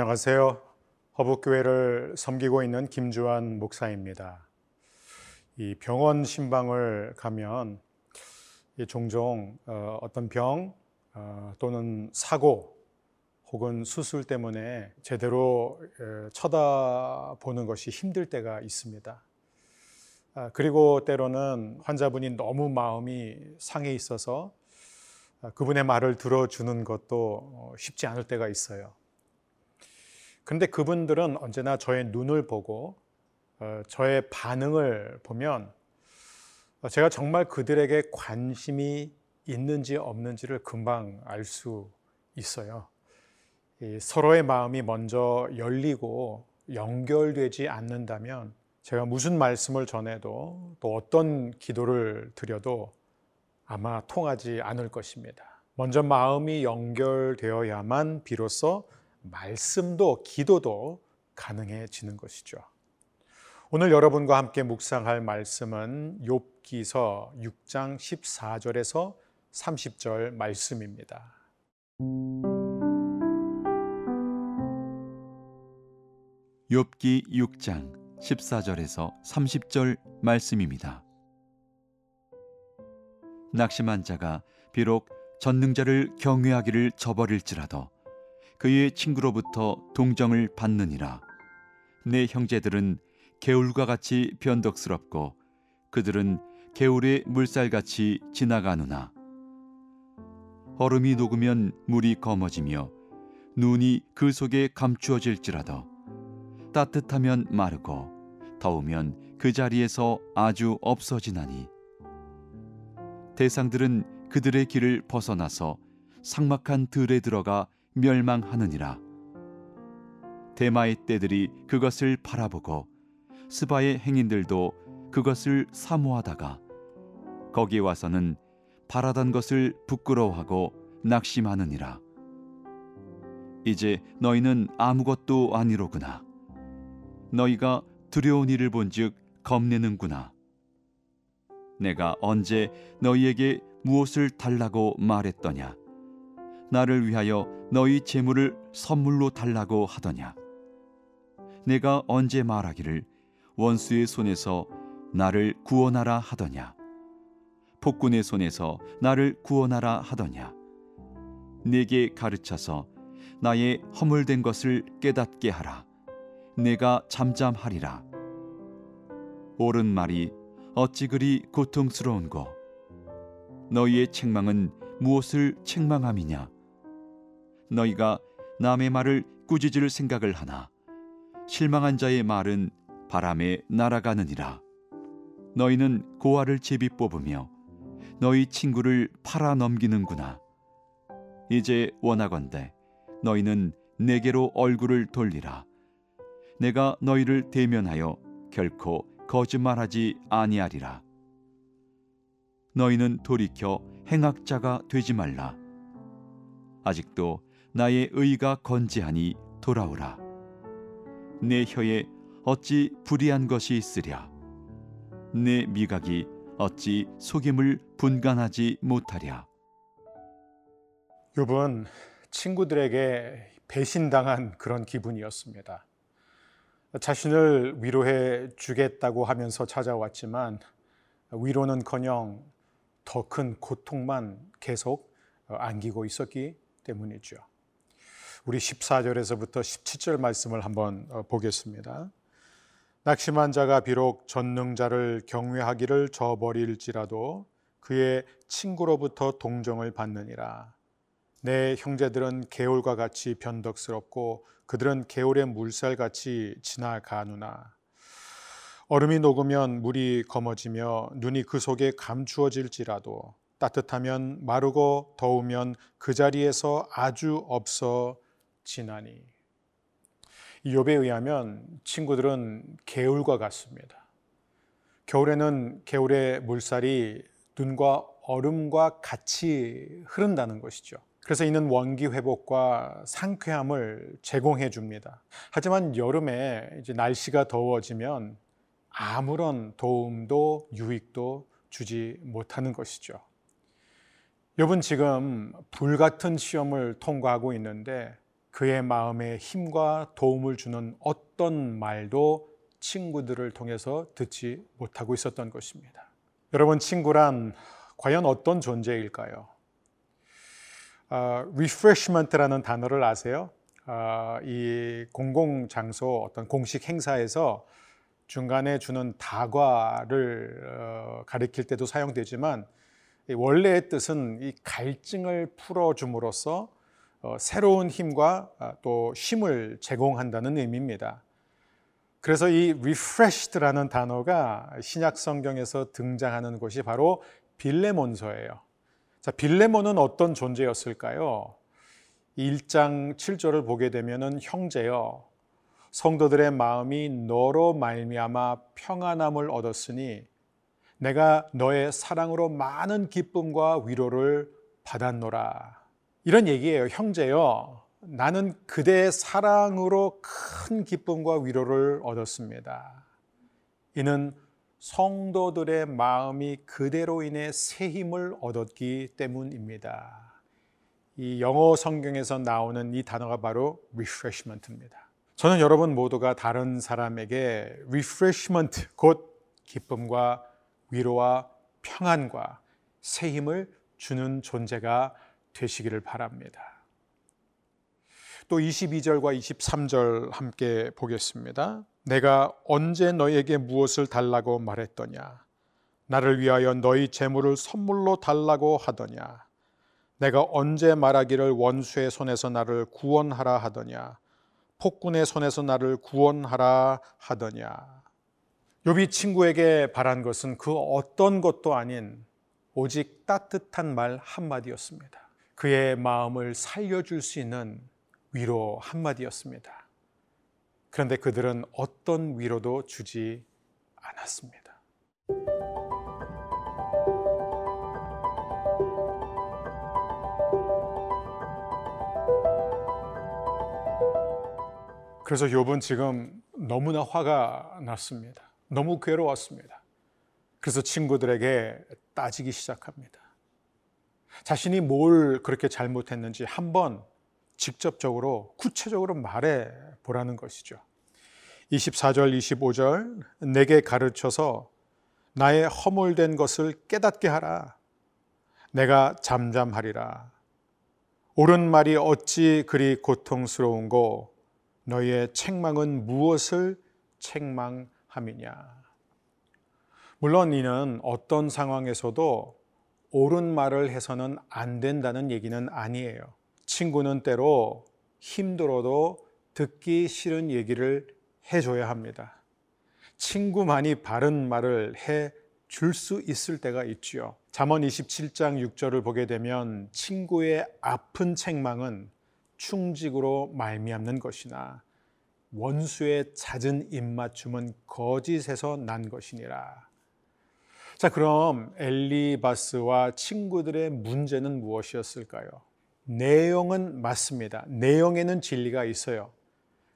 안녕하세요. 허북교회를 섬기고 있는 김주환 목사입니다. 이 병원 신방을 가면 종종 어, 어떤 병 어, 또는 사고 혹은 수술 때문에 제대로 쳐다보는 것이 힘들 때가 있습니다. 아, 그리고 때로는 환자분이 너무 마음이 상해 있어서 아, 그분의 말을 들어주는 것도 어, 쉽지 않을 때가 있어요. 그런데 그분들은 언제나 저의 눈을 보고 어, 저의 반응을 보면 어, 제가 정말 그들에게 관심이 있는지 없는지를 금방 알 수 있어요. 서로의 마음이 먼저 열리고 연결되지 않는다면 제가 무슨 말씀을 전해도 또 어떤 기도를 드려도 아마 통하지 않을 것입니다. 먼저 마음이 연결되어야만 비로소 말씀도 기도도 가능해지는 것이죠. 오늘 여러분과 함께 묵상할 말씀은 욥기서 6장 14절에서 30절 말씀입니다. 욥기 6장 14절에서 30절 말씀입니다. 낙심한 자가 비록 전능자를 경외하기를 저버릴지라도 그의 친구로부터 동정을 받느니라. 내 형제들은 개울과 같이 변덕스럽고 그들은 개울의 물살같이 지나가느나. 얼음이 녹으면 물이 검어지며 눈이 그 속에 감추어질지라도 따뜻하면 마르고 더우면 그 자리에서 아주 없어지나니. 대상들은 그들의 길을 벗어나서 상막한 들에 들어가 멸망하느니라. 대마의 떼들이 그것을 바라보고 스바의 행인들도 그것을 사모하다가 거기에 와서는 바라던 것을 부끄러워하고 낙심하느니라. 이제 너희는 아무것도 아니로구나. 너희가 두려운 일을 본즉 겁내는구나. 내가 언제 너희에게 무엇을 달라고 말했더냐? 나를 위하여 너희 재물을 선물로 달라고 하더냐? 내가 언제 말하기를 원수의 손에서 나를 구원하라 하더냐? 폭군의 손에서 나를 구원하라 하더냐? 내게 가르쳐서 나의 허물된 것을 깨닫게 하라. 내가 잠잠하리라. 옳은 말이 어찌 그리 고통스러운고 너희의 책망은 무엇을 책망함이냐 너희가 남의 말을 꾸짖을 생각을 하나 실망한 자의 말은 바람에 날아가느니라 너희는 고아를 제비 뽑으며 너희 친구를 팔아 넘기는구나 이제 원하건대 너희는 내게로 얼굴을 돌리라 내가 너희를 대면하여 결코 거짓말하지 아니하리라. 너희는 돌이켜 행악자가 되지 말라. 아직도 나의 의가 건재하니 돌아오라. 내 혀에 어찌 불의한 것이 있으랴. 내 미각이 어찌 속임을 분간하지 못하랴. 욥은 친구들에게 배신당한 그런 기분이었습니다. 자신을 위로해 주겠다고 하면서 찾아왔지만 위로는커녕 더 큰 고통만 계속 안기고 있었기 때문이죠. 우리 14절에서부터 17절 말씀을 한번 어, 보겠습니다. 낙심한 자가 비록 전능자를 경외하기를 저버릴지라도 그의 친구로부터 동정을 받느니라. 내 형제들은 개울과 같이 변덕스럽고 그들은 개울의 물살같이 지나가누나 얼음이 녹으면 물이 검어지며 눈이 그 속에 감추어질지라도 따뜻하면 마르고 더우면 그 자리에서 아주 없어 지나니 욥에 의하면 친구들은 개울과 같습니다. 겨울에는 개울의 물살이 눈과 얼음과 같이 흐른다는 것이죠. 그래서 이는 원기 회복과 상쾌함을 제공해 줍니다. 하지만 여름에 이제 날씨가 더워지면 아무런 도움도 유익도 주지 못하는 것이죠. 여러분 지금 불 같은 시험을 통과하고 있는데 그의 마음에 힘과 도움을 주는 어떤 말도 친구들을 통해서 듣지 못하고 있었던 것입니다. 여러분, 친구란 과연 어떤 존재일까요? 아, refreshment라는 단어를 아세요? 아, 이 공공 장소 어떤 공식 행사에서 중간에 주는 다과를 어, 가리킬 때도 사용되지만 원래의 뜻은 이 갈증을 풀어줌으로써 어, 새로운 힘과 아, 또 쉼을 제공한다는 의미입니다. 그래서 이 refreshed라는 단어가 신약 성경에서 등장하는 곳이 바로 빌레몬서예요. 자, 빌레몬은 어떤 존재였을까요? 1장 7절을 보게 되면은 형제여 성도들의 마음이 너로 말미암아 평안함을 얻었으니 내가 너의 사랑으로 많은 기쁨과 위로를 받았노라. 이런 얘기예요. 형제여 나는 그대의 사랑으로 큰 기쁨과 위로를 얻었습니다. 이는 성도들의 마음이 그대로 인해 새 힘을 얻었기 때문입니다. 이 영어 성경에서 나오는 이 단어가 바로 refreshment입니다. 저는 여러분 모두가 다른 사람에게 refreshment 곧 기쁨과 위로와 평안과 새 힘을 주는 존재가 되시기를 바랍니다. 또 22절과 23절 함께 보겠습니다. 내가 언제 너에게 무엇을 달라고 말했더냐? 나를 위하여 너희 재물을 선물로 달라고 하더냐? 내가 언제 말하기를 원수의 손에서 나를 구원하라 하더냐 폭군의 손에서 나를 구원하라 하더냐 요비 친구에게 바란 것은 그 어떤 것도 아닌 오직 따뜻한 말 한마디였습니다. 그의 마음을 살려줄 수 있는 위로 한마디였습니다. 그런데 그들은 어떤 위로도 주지 않았습니다. 그래서 욥은 지금 너무나 화가 났습니다. 너무 괴로웠습니다. 그래서 친구들에게 따지기 시작합니다. 자신이 뭘 그렇게 잘못했는지 한번 직접적으로 구체적으로 말해 보라는 것이죠. 24절, 25절 내게 가르쳐서 나의 허물된 것을 깨닫게 하라. 내가 잠잠하리라. 옳은 말이 어찌 그리 고통스러운고 너희의 책망은 무엇을 책망함이냐? 물론 이는 어떤 상황에서도 옳은 말을 해서는 안 된다는 얘기는 아니에요. 친구는 때로 힘들어도 듣기 싫은 얘기를 해줘야 합니다. 친구만이 바른 말을 해 줄 수 있을 때가 있지요. 잠언 27장 6절을 보게 되면 친구의 아픈 책망은 충직으로 말미암는 것이나 원수의 잦은 입맞춤은 거짓에서 난 것이니라. 자, 그럼 엘리바스와 친구들의 문제는 무엇이었을까요? 내용은 맞습니다. 내용에는 진리가 있어요.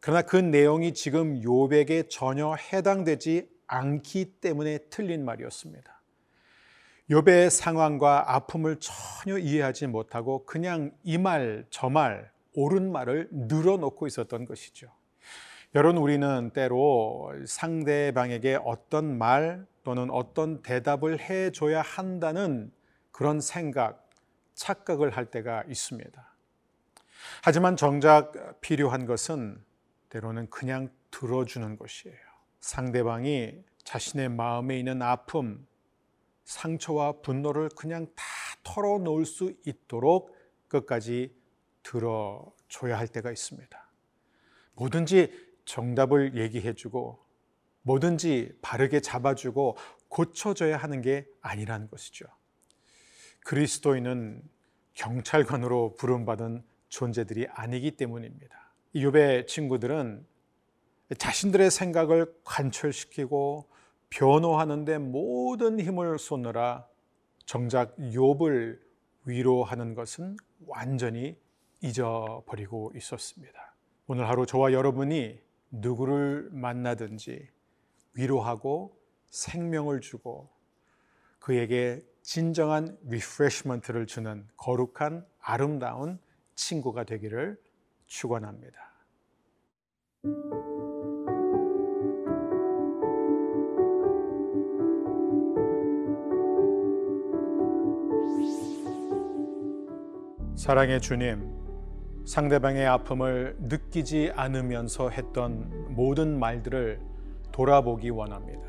그러나 그 내용이 지금 요백에 전혀 해당되지 않기 때문에 틀린 말이었습니다. 욥의 상황과 아픔을 전혀 이해하지 못하고 그냥 이 말 저 말 옳은 말을 늘어놓고 있었던 것이죠. 여러분 우리는 때로 상대방에게 어떤 말 또는 어떤 대답을 해줘야 한다는 그런 생각, 착각을 할 때가 있습니다. 하지만 정작 필요한 것은 때로는 그냥 들어주는 것이에요. 상대방이 자신의 마음에 있는 아픔, 상처와 분노를 그냥 다 털어놓을 수 있도록 끝까지 들어줘야 할 때가 있습니다. 뭐든지 정답을 얘기해주고 뭐든지 바르게 잡아주고 고쳐줘야 하는 게 아니라는 것이죠. 그리스도인은 경찰관으로 부름받은 존재들이 아니기 때문입니다. 욥의 친구들은 자신들의 생각을 관철시키고 변호하는데 모든 힘을 쏟느라 정작 욥을 위로하는 것은 완전히 잊어버리고 있었습니다. 오늘 하루 저와 여러분이 누구를 만나든지 위로하고 생명을 주고 그에게 진정한 refreshment를 주는 거룩한 아름다운 친구가 되기를 축원합니다. 사랑의 주님, 상대방의 아픔을 느끼지 않으면서 했던 모든 말들을 돌아보기 원합니다.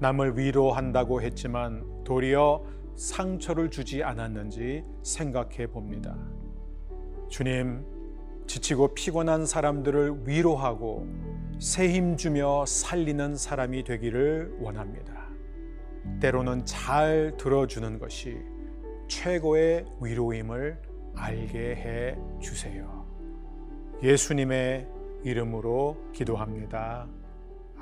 남을 위로한다고 했지만 도리어 상처를 주지 않았는지 생각해 봅니다. 주님, 지치고 피곤한 사람들을 위로하고 새 힘 주며 살리는 사람이 되기를 원합니다. 때로는 잘 들어주는 것이 최고의 위로임을 알게 해 주세요. 예수님의 이름으로 기도합니다.